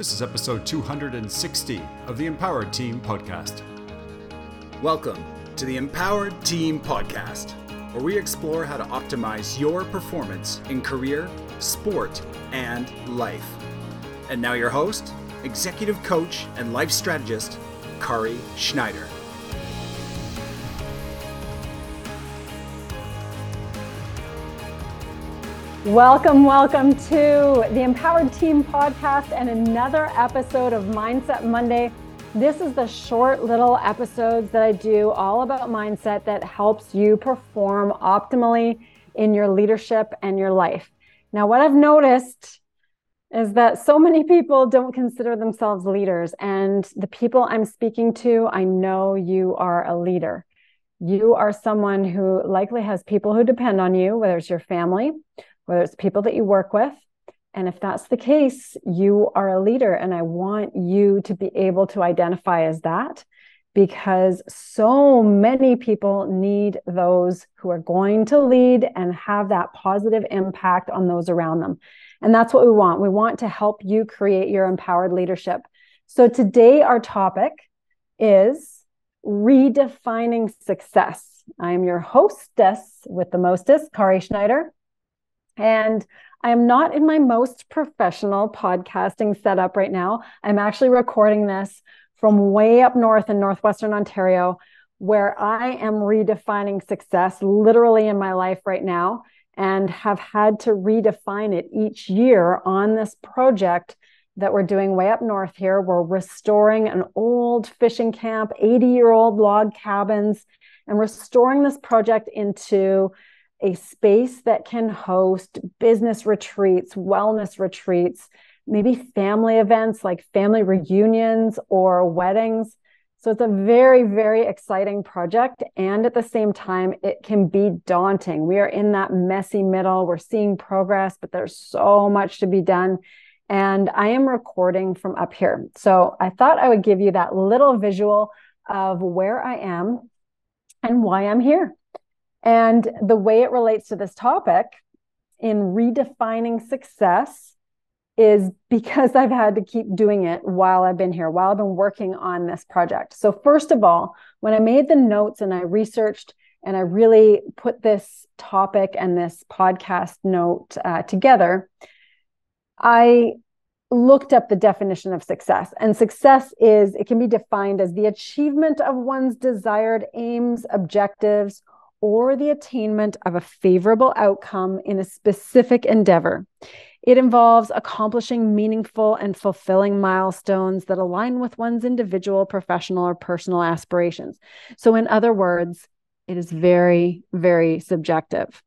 This is episode 260 of the Empowered Team Podcast. Welcome to the Empowered Team Podcast, where we explore how to optimize your performance in career, sport, and life. And now, your host, executive coach, and life strategist, Kari Schneider. Welcome, welcome to the Empowered Team podcast and another episode of Mindset Monday. This is the short little episodes that I do all about mindset that helps you perform optimally in your leadership and your life. Now, what I've noticed is that so many people don't consider themselves leaders. And the people I'm speaking to, I know you are a leader. You are someone who likely has people who depend on you, whether it's your family, whether it's people that you work with. And if that's the case, you are a leader. And I want you to be able to identify as that because so many people need those who are going to lead and have that positive impact on those around them. And that's what we want. We want to help you create your empowered leadership. So today, our topic is redefining success. I am your hostess with the mostest, Kari Schneider. And I am not in my most professional podcasting setup right now. I'm actually recording this from way up north in Northwestern Ontario, where I am redefining success literally in my life right now and have had to redefine it each year on this project that we're doing way up north here. We're restoring an old fishing camp, 80 year old log cabins, and restoring this project into a space that can host business retreats, wellness retreats, maybe family events like family reunions or weddings. So it's a very, very exciting project. And at the same time, it can be daunting. We are in that messy middle. We're seeing progress, but there's so much to be done. And I am recording from up here. So I thought I would give you that little visual of where I am and why I'm here. And the way it relates to this topic in redefining success is because I've had to keep doing it while I've been here, while I've been working on this project. So, first of all, when I made the notes and I researched and I really put this topic and this podcast note uh, together, I looked up the definition of success. And success is, it can be defined as the achievement of one's desired aims, objectives, or the attainment of a favorable outcome in a specific endeavor. It involves accomplishing meaningful and fulfilling milestones that align with one's individual, professional, or personal aspirations. So, in other words, it is very, very subjective.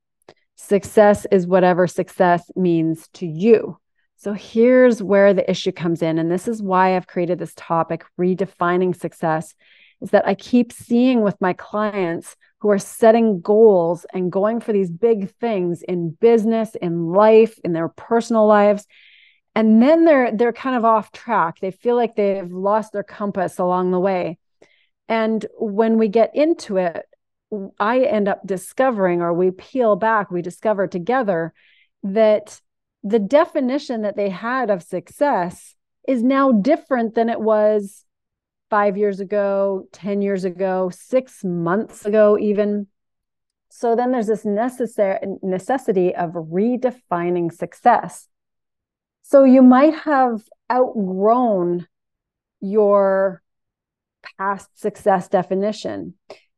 Success is whatever success means to you. So, here's where the issue comes in. And this is why I've created this topic, redefining success, is that I keep seeing with my clients who are setting goals and going for these big things in business, in life, in their personal lives. And then they're they're kind of off track. They feel like they've lost their compass along the way. And when we get into it, I end up discovering, or we peel back, we discover together that the definition that they had of success is now different than it was five years ago, 10 years ago, six months ago, even. So then there's this necessary necessity of redefining success. So you might have outgrown your past success definition.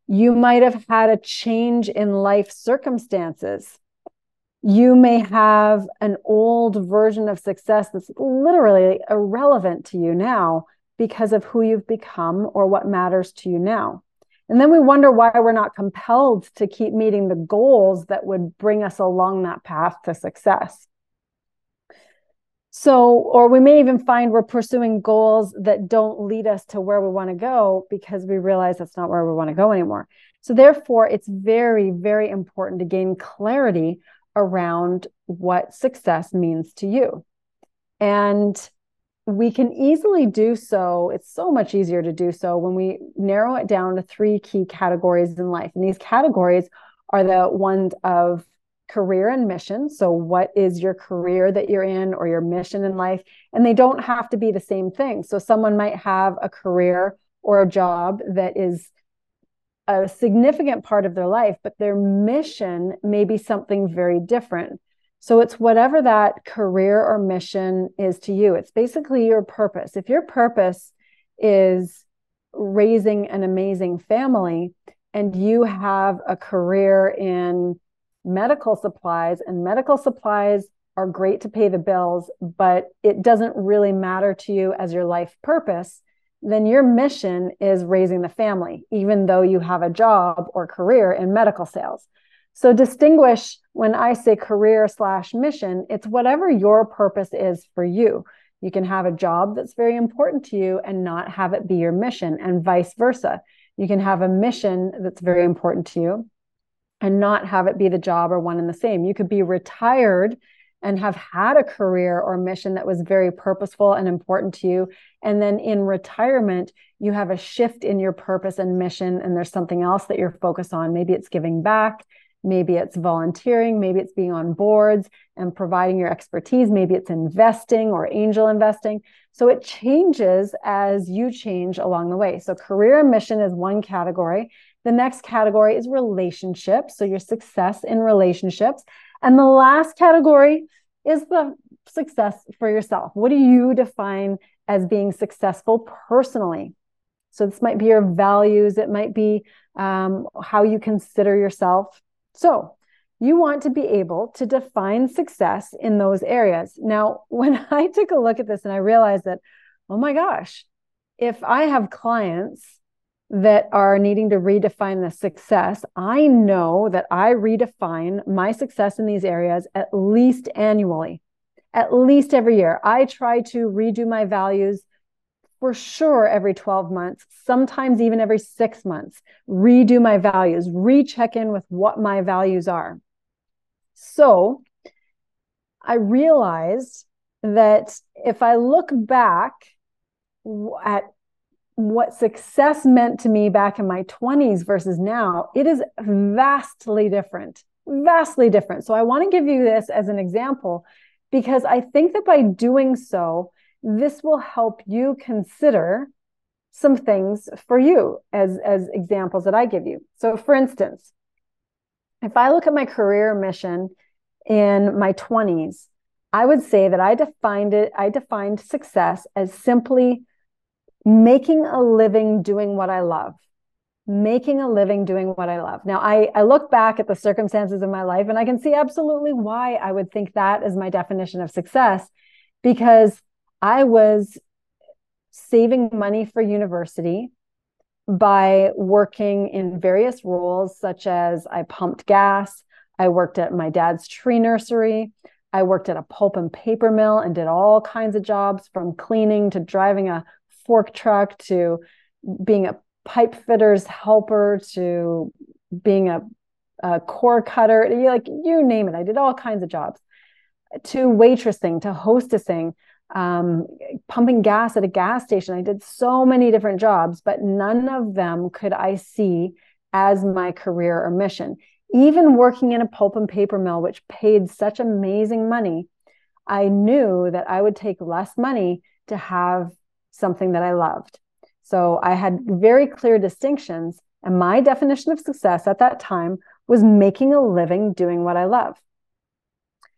You might have had a change in life circumstances. You may have an old version of success that's literally irrelevant to you now because of who you've become or what matters to you now. And then we wonder why we're not compelled to keep meeting the goals that would bring us along that path to success. So, or we may even find we're pursuing goals that don't lead us to where we want to go because we realize that's not where we want to go anymore. So, therefore, it's very, very important to gain clarity around what success means to you. And we can easily do so. It's so much easier to do so when we narrow it down to three key categories in life. And these categories are the ones of career and mission. So, what is your career that you're in or your mission in life? And they don't have to be the same thing. So, someone might have a career or a job that is a significant part of their life, but their mission may be something very different. So, it's whatever that career or mission is to you. It's basically your purpose. If your purpose is raising an amazing family and you have a career in medical supplies, and medical supplies are great to pay the bills, but it doesn't really matter to you as your life purpose, then your mission is raising the family, even though you have a job or career in medical sales. So distinguish when I say career slash mission, it's whatever your purpose is for you. You can have a job that's very important to you and not have it be your mission, and vice versa. You can have a mission that's very important to you and not have it be the job or one and the same. You could be retired and have had a career or mission that was very purposeful and important to you. And then in retirement, you have a shift in your purpose and mission, and there's something else that you're focused on. Maybe it's giving back, maybe it's volunteering, maybe it's being on boards and providing your expertise, maybe it's investing or angel investing. So it changes as you change along the way. So career and mission is one category. The next category is relationships. So your success in relationships. And the last category is the success for yourself. What do you define as being successful personally? So this might be your values, it might be um, how you consider yourself. So you want to be able to define success in those areas. Now, when I took a look at this and I realized that, oh my gosh, if I have clients that are needing to redefine the success, I know that I redefine my success in these areas at least annually, at least every year. I try to redo my values for sure every 12 months, sometimes even every six months, redo my values, recheck in with what my values are. So I realized that if I look back at what success meant to me back in my 20s versus now, it is vastly different, vastly different. So I want to give you this as an example because I think that by doing so, this will help you consider some things for you as, as examples that I give you. So, for instance, if I look at my career mission in my 20s, I would say that I defined it, I defined success as simply making a living doing what I love. Making a living doing what I love. Now, I, I look back at the circumstances of my life and I can see absolutely why I would think that is my definition of success because I was saving money for university by working in various roles, such as I pumped gas, I worked at my dad's tree nursery, I worked at a pulp and paper mill and did all kinds of jobs from cleaning to driving a fork truck to being a pipe fitter's helper to being a, a core cutter, like you name it. I did all kinds of jobs to waitressing, to hostessing, um, pumping gas at a gas station. I did so many different jobs, but none of them could I see as my career or mission. Even working in a pulp and paper mill, which paid such amazing money, I knew that I would take less money to have something that I loved. So I had very clear distinctions. And my definition of success at that time was making a living doing what I love.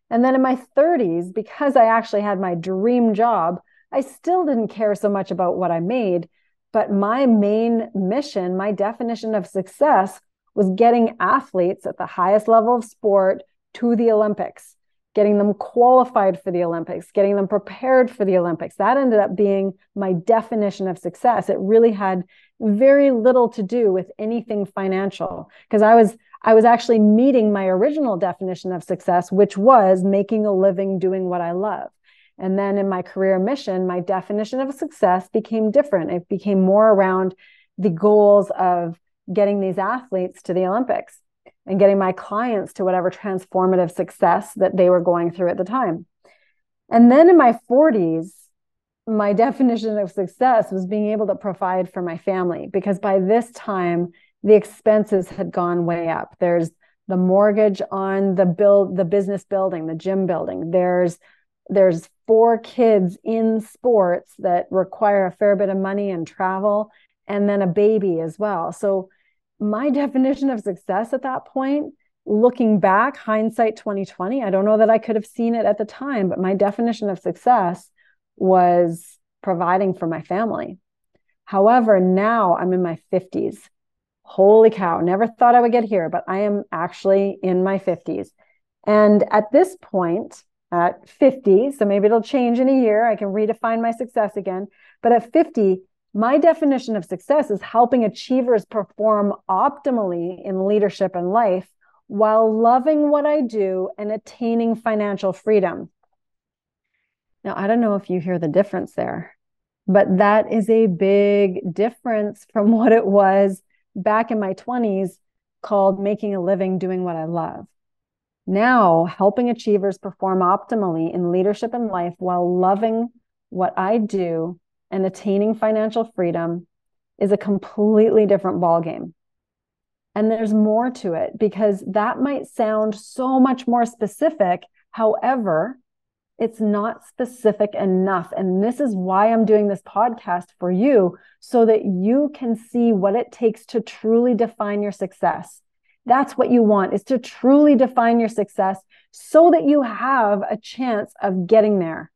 And then in my 30s, because I actually had my dream job, I still didn't care so much about what I made. But my main mission, my definition of success was getting athletes at the highest level of sport to the Olympics getting them qualified for the Olympics, getting them prepared for the Olympics. That ended up being my definition of success. It really had very little to do with anything financial because I was I was actually meeting my original definition of success, which was making a living doing what I love. And then in my career mission, my definition of success became different. It became more around the goals of getting these athletes to the Olympics and getting my clients to whatever transformative success that they were going through at the time. And then in my 40s, my definition of success was being able to provide for my family because by this time, the expenses had gone way up. There's the mortgage on the build the business building the gym building. There's there's four kids in sports that require a fair bit of money and travel and then a baby as well. So my definition of success at that point looking back hindsight 2020 i don't know that i could have seen it at the time but my definition of success was providing for my family. However now i'm in my 50s holy cow, never thought I would get here, but I am actually in my 50s. And at this point, at 50, so maybe it'll change in a year, I can redefine my success again. But at 50, my definition of success is helping achievers perform optimally in leadership and life while loving what I do and attaining financial freedom. Now, I don't know if you hear the difference there, but that is a big difference from what it was back in my 20s called Making a Living Doing What I Love. Now, helping achievers perform optimally in leadership and life while loving what I do and attaining financial freedom is a completely different ballgame. And there's more to it because that might sound so much more specific. However, it's not specific enough. And this is why I'm doing this podcast for you so that you can see what it takes to truly define your success. That's what you want is to truly define your success so that you have a chance of getting there.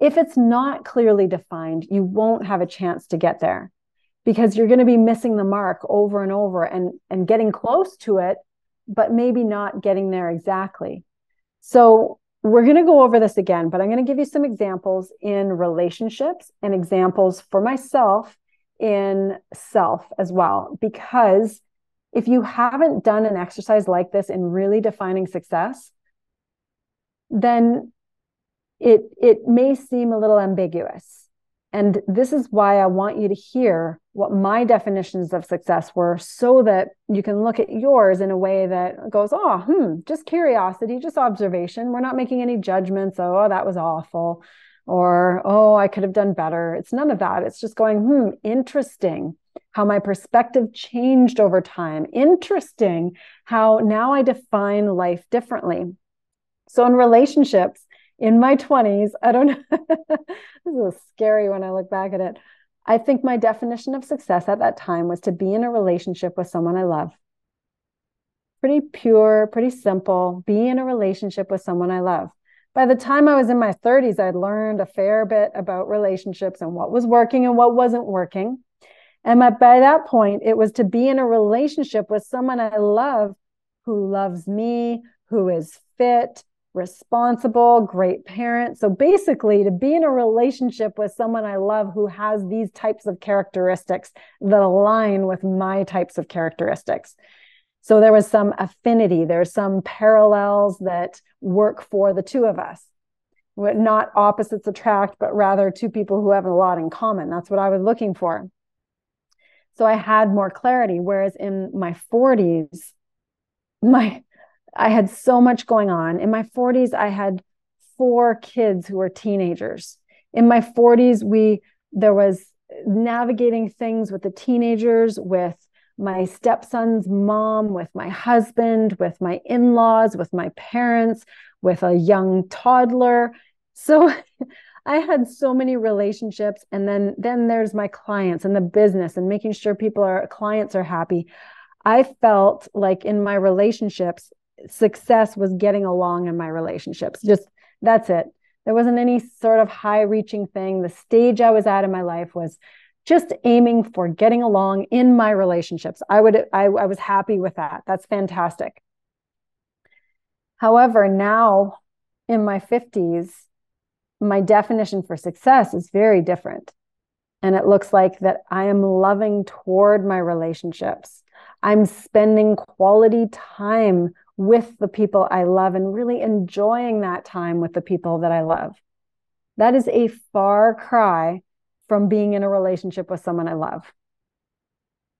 If it's not clearly defined, you won't have a chance to get there because you're going to be missing the mark over and over and, and getting close to it, but maybe not getting there exactly. So we're going to go over this again, but I'm going to give you some examples in relationships and examples for myself in self as well. Because if you haven't done an exercise like this in really defining success, then it it may seem a little ambiguous. And this is why I want you to hear what my definitions of success were so that you can look at yours in a way that goes, oh, hmm, just curiosity, just observation. We're not making any judgments. Oh, that was awful. Or, oh, I could have done better. It's none of that. It's just going, hmm, interesting how my perspective changed over time. Interesting how now I define life differently. So in relationships, in my 20s, I don't know. this is scary when I look back at it. I think my definition of success at that time was to be in a relationship with someone I love. Pretty pure, pretty simple. Be in a relationship with someone I love. By the time I was in my 30s, I'd learned a fair bit about relationships and what was working and what wasn't working. And by, that point, it was to be in a relationship with someone I love who loves me, who is fit, responsible, great parent. So basically, to be in a relationship with someone I love who has these types of characteristics that align with my types of characteristics. So there was some affinity, there's some parallels that work for the two of us. Not opposites attract, but rather two people who have a lot in common. That's what I was looking for. So I had more clarity. Whereas in my 40s, my I had so much going on. In my 40s, I had four kids who were teenagers. In my 40s, we there was navigating things with the teenagers, with my stepson's mom, with my husband, with my in-laws, with my parents, with a young toddler. So I had so many relationships and then then there's my clients and the business and making sure people are clients are happy. I felt like in my relationships success was getting along in my relationships. Just that's it. There wasn't any sort of high reaching thing. The stage I was at in my life was just aiming for getting along in my relationships. I would I, I was happy with that. That's fantastic. However, now in my 50s, my definition for success is very different. And it looks like that I am loving toward my relationships. I'm spending quality time with the people I love and really enjoying that time with the people that I love. That is a far cry from being in a relationship with someone I love.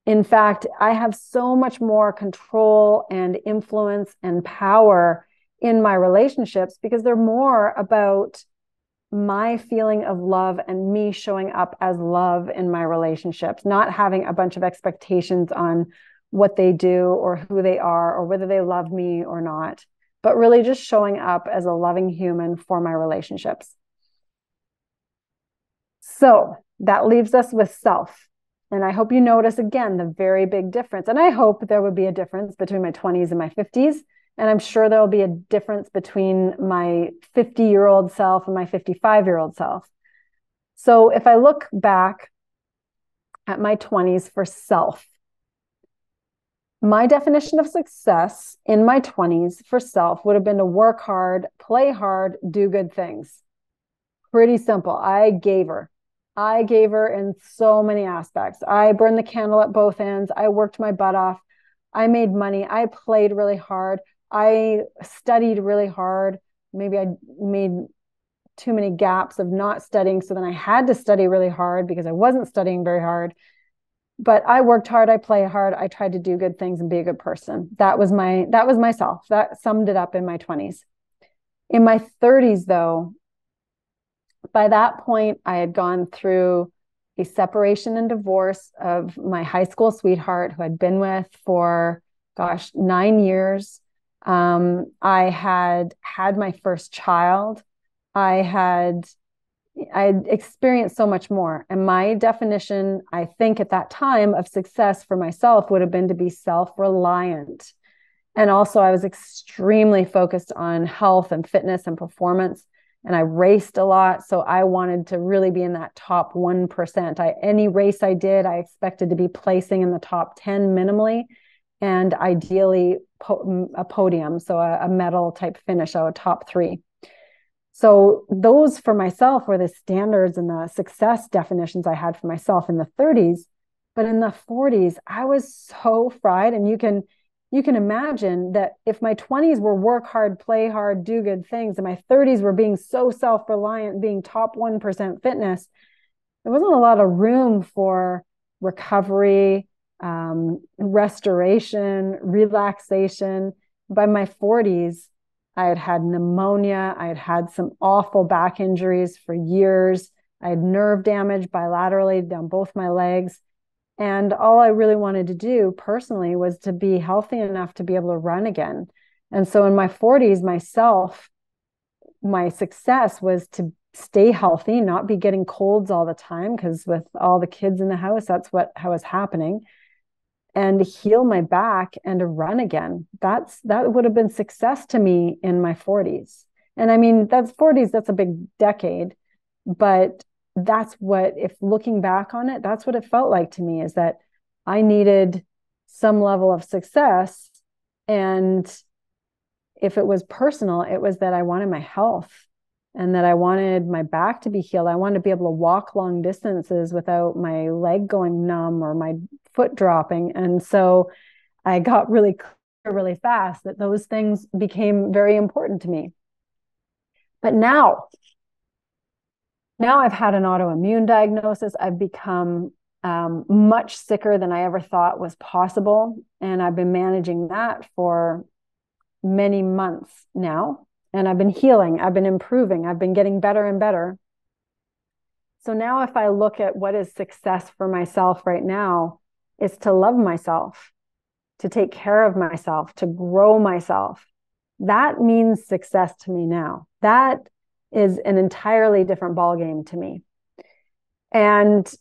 In fact, I have so much more control and influence and power in my relationships because they're more about my feeling of love and me showing up as love in my relationships, not having a bunch of expectations on what they do or who they are or whether they love me or not, but really just showing up as a loving human for my relationships. So that leaves us with self. And I hope you notice again the very big difference. And I hope there would be a difference between my 20s and my 50s. And I'm sure there will be a difference between my 50 year old self and my 55 year old self. So if I look back at my 20s for self, my definition of success in my 20s for self would have been to work hard, play hard, do good things. Pretty simple. I gave her. I gave her in so many aspects. I burned the candle at both ends. I worked my butt off. I made money. I played really hard. I studied really hard. Maybe I made too many gaps of not studying. So then I had to study really hard because I wasn't studying very hard. But I worked hard, I play hard, I tried to do good things and be a good person. That was my that was myself. That summed it up in my 20s. In my 30s though, by that point I had gone through a separation and divorce of my high school sweetheart who I'd been with for gosh, 9 years. Um, I had had my first child. I had I experienced so much more. And my definition, I think at that time of success for myself would have been to be self-reliant. And also I was extremely focused on health and fitness and performance. And I raced a lot. So I wanted to really be in that top 1%. I any race I did, I expected to be placing in the top 10 minimally and ideally po- a podium, so a, a medal type finish, a top three. So those for myself were the standards and the success definitions I had for myself in the 30s. But in the 40s, I was so fried. And you can you can imagine that if my 20s were work hard, play hard, do good things, and my 30s were being so self-reliant, being top 1% fitness, there wasn't a lot of room for recovery, um, restoration, relaxation. By my 40s, I had had pneumonia. I had had some awful back injuries for years. I had nerve damage bilaterally down both my legs. And all I really wanted to do personally was to be healthy enough to be able to run again. And so in my 40s, myself, my success was to stay healthy, not be getting colds all the time, because with all the kids in the house, that's what was happening and heal my back and to run again. That's that would have been success to me in my 40s. And I mean, that's 40s, that's a big decade, but that's what if looking back on it, that's what it felt like to me is that I needed some level of success and if it was personal, it was that I wanted my health and that I wanted my back to be healed. I wanted to be able to walk long distances without my leg going numb or my foot dropping. And so I got really clear really fast that those things became very important to me. But now, now I've had an autoimmune diagnosis. I've become um, much sicker than I ever thought was possible. And I've been managing that for many months now. And I've been healing, I've been improving, I've been getting better and better. So now, if I look at what is success for myself right now, is to love myself, to take care of myself, to grow myself. That means success to me now. That is an entirely different ballgame to me. And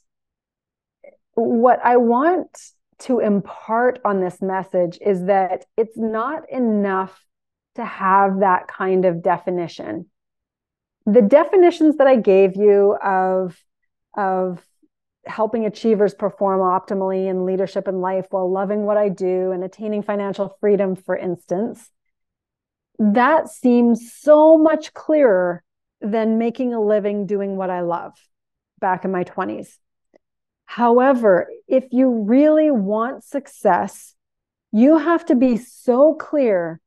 what I want to impart on this message is that it's not enough to have that kind of definition. The definitions that I gave you of, of helping achievers perform optimally in leadership and life while loving what I do and attaining financial freedom, for instance, that seems so much clearer than making a living doing what I love back in my 20s. However, if you really want success, you have to be so clear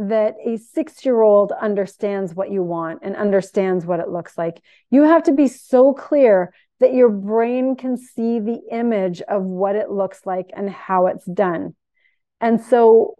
that a six year old understands what you want and understands what it looks like. You have to be so clear that your brain can see the image of what it looks like and how it's done. And so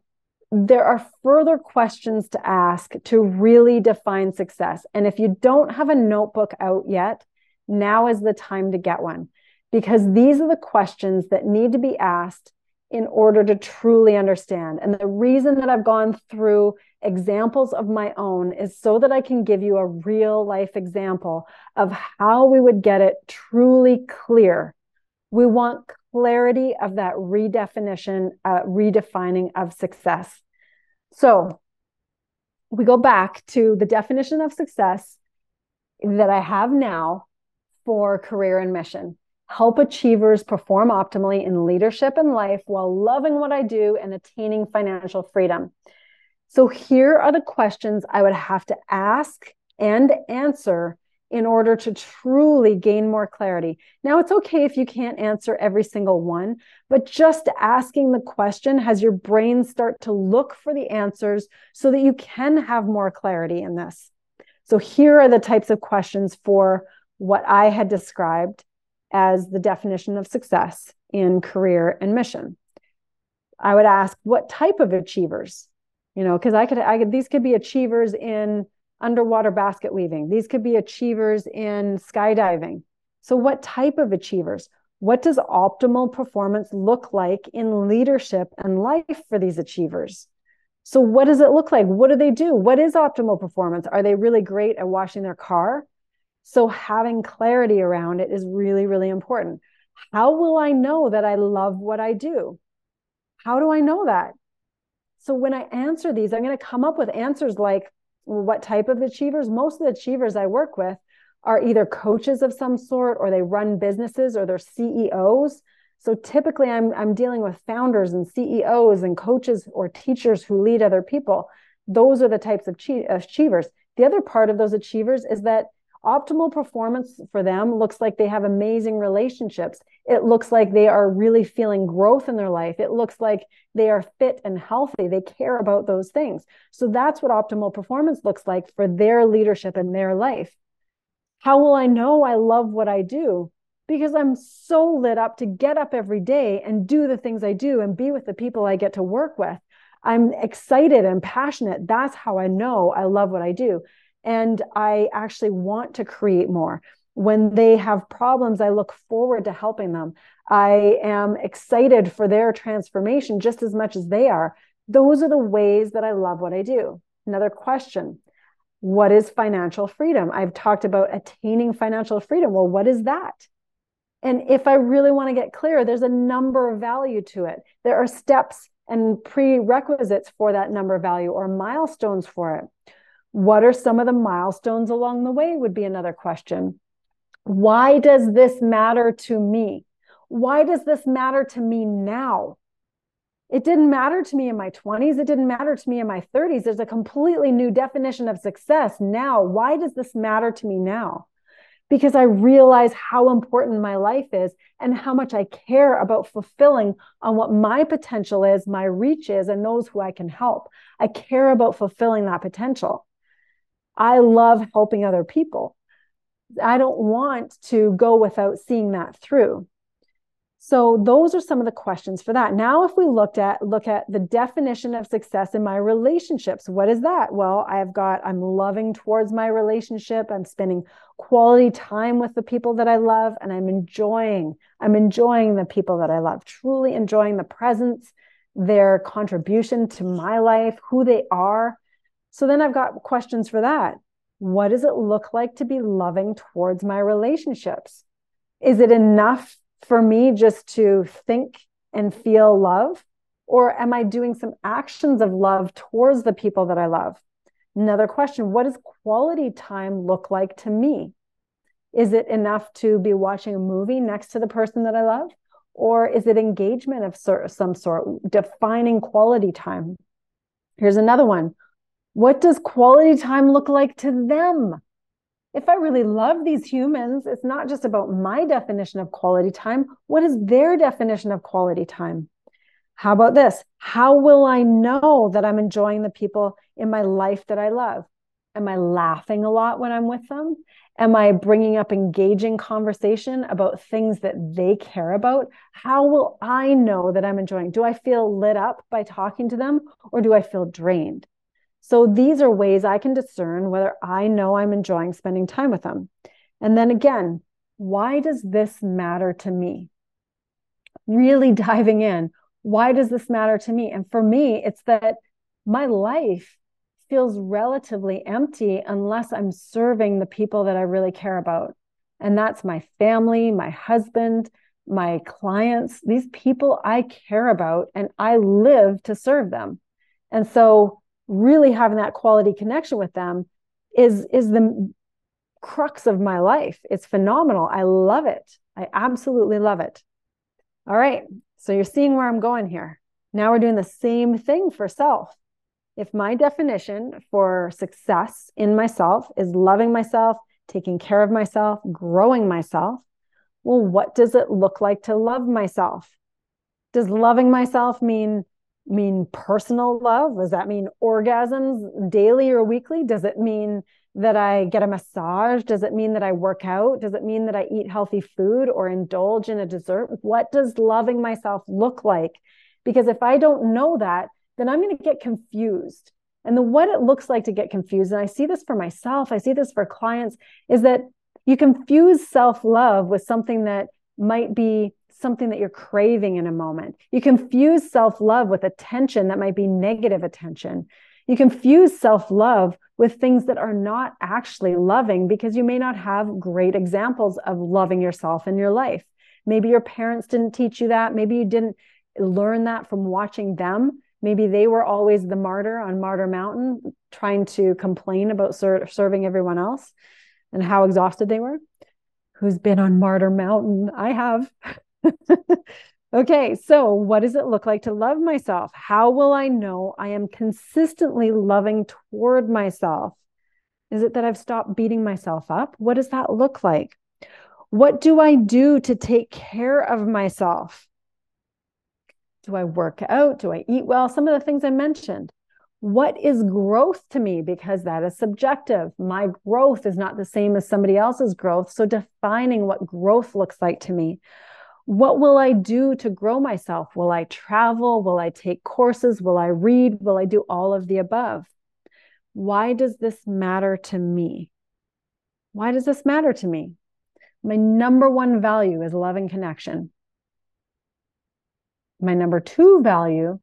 there are further questions to ask to really define success. And if you don't have a notebook out yet, now is the time to get one because these are the questions that need to be asked in order to truly understand. And the reason that I've gone through examples of my own is so that I can give you a real life example of how we would get it truly clear. We want clarity of that redefinition, uh, redefining of success. So we go back to the definition of success that I have now for career and mission. Help achievers perform optimally in leadership and life while loving what I do and attaining financial freedom. So, here are the questions I would have to ask and answer in order to truly gain more clarity. Now, it's okay if you can't answer every single one, but just asking the question has your brain start to look for the answers so that you can have more clarity in this. So, here are the types of questions for what I had described as the definition of success in career and mission. I would ask, what type of achievers? You know, because I could, I could, these could be achievers in underwater basket weaving. These could be achievers in skydiving. So, what type of achievers? What does optimal performance look like in leadership and life for these achievers? So, what does it look like? What do they do? What is optimal performance? Are they really great at washing their car? So, having clarity around it is really, really important. How will I know that I love what I do? How do I know that? So, when I answer these, I'm going to come up with answers like, what type of achievers? Most of the achievers I work with are either coaches of some sort or they run businesses or they're CEOs. So typically I'm I'm dealing with founders and CEOs and coaches or teachers who lead other people. Those are the types of achievers. The other part of those achievers is that optimal performance for them looks like they have amazing relationships. It looks like they are really feeling growth in their life. It looks like they are fit and healthy. They care about those things. So that's what optimal performance looks like for their leadership in their life. How will I know I love what I do? Because I'm so lit up to get up every day and do the things I do and be with the people I get to work with. I'm excited and passionate. That's how I know I love what I do and I actually want to create more. When they have problems, I look forward to helping them. I am excited for their transformation just as much as they are. Those are the ways that I love what I do. Another question What is financial freedom? I've talked about attaining financial freedom. Well, what is that? And if I really want to get clear, there's a number of value to it. There are steps and prerequisites for that number value or milestones for it. What are some of the milestones along the way? Would be another question. Why does this matter to me? Why does this matter to me now? It didn't matter to me in my 20s. It didn't matter to me in my 30s. There's a completely new definition of success now. Why does this matter to me now? Because I realize how important my life is and how much I care about fulfilling on what my potential is, my reach is, and those who I can help. I care about fulfilling that potential. I love helping other people. I don't want to go without seeing that through. So those are some of the questions for that. Now if we looked at look at the definition of success in my relationships, what is that? Well, I've got I'm loving towards my relationship, I'm spending quality time with the people that I love and I'm enjoying I'm enjoying the people that I love, truly enjoying the presence, their contribution to my life, who they are. So then I've got questions for that. What does it look like to be loving towards my relationships? Is it enough for me just to think and feel love? Or am I doing some actions of love towards the people that I love? Another question What does quality time look like to me? Is it enough to be watching a movie next to the person that I love? Or is it engagement of some sort, defining quality time? Here's another one what does quality time look like to them? If I really love these humans, it's not just about my definition of quality time. What is their definition of quality time? How about this? How will I know that I'm enjoying the people in my life that I love? Am I laughing a lot when I'm with them? Am I bringing up engaging conversation about things that they care about? How will I know that I'm enjoying? Do I feel lit up by talking to them or do I feel drained? So these are ways I can discern whether I know I'm enjoying spending time with them. And then again, why does this matter to me? Really diving in. Why does this matter to me? And for me, it's that my life feels relatively empty unless I'm serving the people that I really care about. And that's my family, my husband, my clients, these people I care about, and I live to serve them. And so, really having that quality connection with them is is the crux of my life. It's phenomenal. I love it. I absolutely love it. All right. So you're seeing where I'm going here. Now we're doing the same thing for self. If my definition for success in myself is loving myself, taking care of myself, growing myself, well, what does it look like to love myself? Does loving myself mean mean personal love? Does that mean orgasms daily or weekly? Does it mean that I get a massage? Does it mean that I work out? Does it mean that I eat healthy food or indulge in a dessert? What does loving myself look like? Because if I don't know that, then I'm going to get confused. And the what it looks like to get confused, and I see this for myself, I see this for clients, is that you confuse self love with something that might be something that you're craving in a moment. You confuse self love with attention that might be negative attention. You confuse self love with things that are not actually loving because you may not have great examples of loving yourself in your life. Maybe your parents didn't teach you that. Maybe you didn't learn that from watching them. Maybe they were always the martyr on Martyr Mountain, trying to complain about ser- serving everyone else and how exhausted they were. Who's been on Martyr Mountain? I have. okay, so what does it look like to love myself? How will I know I am consistently loving toward myself? Is it that I've stopped beating myself up? What does that look like? What do I do to take care of myself? Do I work out? Do I eat well? Some of the things I mentioned. What is growth to me? Because that is subjective. My growth is not the same as somebody else's growth. So, defining what growth looks like to me. What will I do to grow myself? Will I travel? Will I take courses? Will I read? Will I do all of the above? Why does this matter to me? Why does this matter to me? My number one value is love and connection. My number two value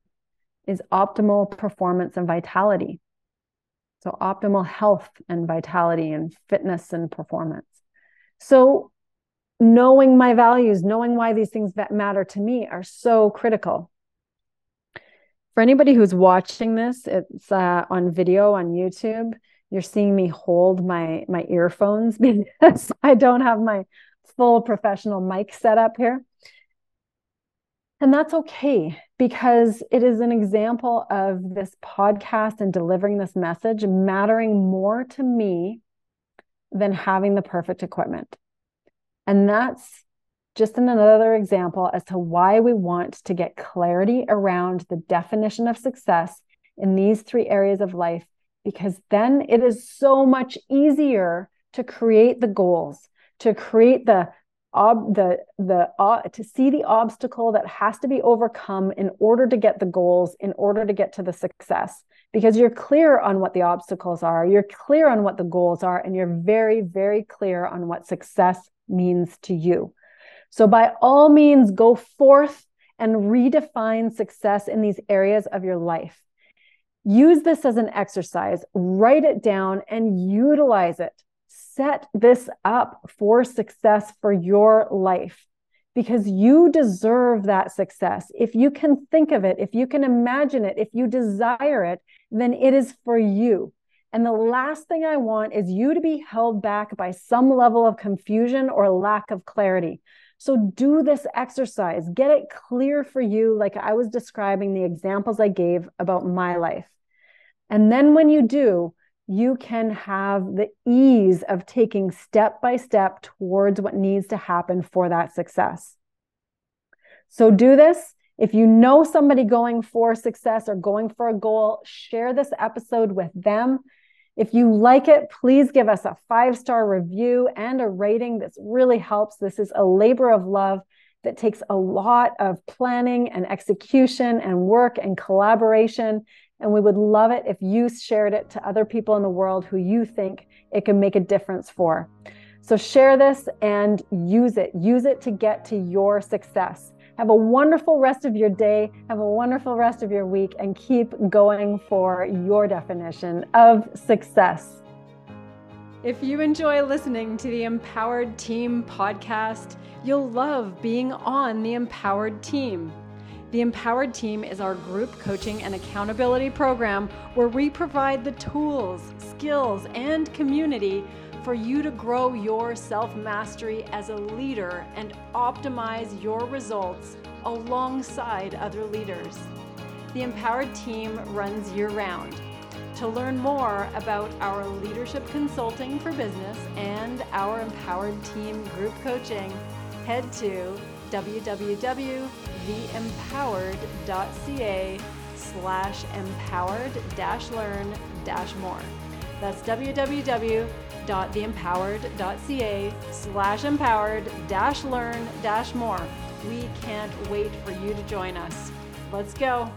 is optimal performance and vitality. So, optimal health and vitality and fitness and performance. So, knowing my values, knowing why these things that matter to me are so critical. For anybody who's watching this, it's uh, on video on YouTube. You're seeing me hold my my earphones because I don't have my full professional mic set up here. And that's okay because it is an example of this podcast and delivering this message mattering more to me than having the perfect equipment. And that's just another example as to why we want to get clarity around the definition of success in these three areas of life, because then it is so much easier to create the goals, to create the ob, the the uh, to see the obstacle that has to be overcome in order to get the goals in order to get to the success. Because you're clear on what the obstacles are you're clear on what the goals are and you're very very clear on what success means to you so by all means go forth and redefine success in these areas of your life use this as an exercise write it down and utilize it set this up for success for your life because you deserve that success. If you can think of it, if you can imagine it, if you desire it, then it is for you. And the last thing I want is you to be held back by some level of confusion or lack of clarity. So do this exercise, get it clear for you, like I was describing the examples I gave about my life. And then when you do, you can have the ease of taking step by step towards what needs to happen for that success. So, do this. If you know somebody going for success or going for a goal, share this episode with them. If you like it, please give us a five star review and a rating. This really helps. This is a labor of love that takes a lot of planning and execution and work and collaboration. And we would love it if you shared it to other people in the world who you think it can make a difference for. So share this and use it. Use it to get to your success. Have a wonderful rest of your day. Have a wonderful rest of your week and keep going for your definition of success. If you enjoy listening to the Empowered Team podcast, you'll love being on the Empowered Team. The Empowered Team is our group coaching and accountability program where we provide the tools, skills, and community for you to grow your self mastery as a leader and optimize your results alongside other leaders. The Empowered Team runs year round. To learn more about our leadership consulting for business and our Empowered Team group coaching, head to www.theempowered.ca slash empowered learn more. That's www.theempowered.ca slash empowered dash learn dash more. We can't wait for you to join us. Let's go.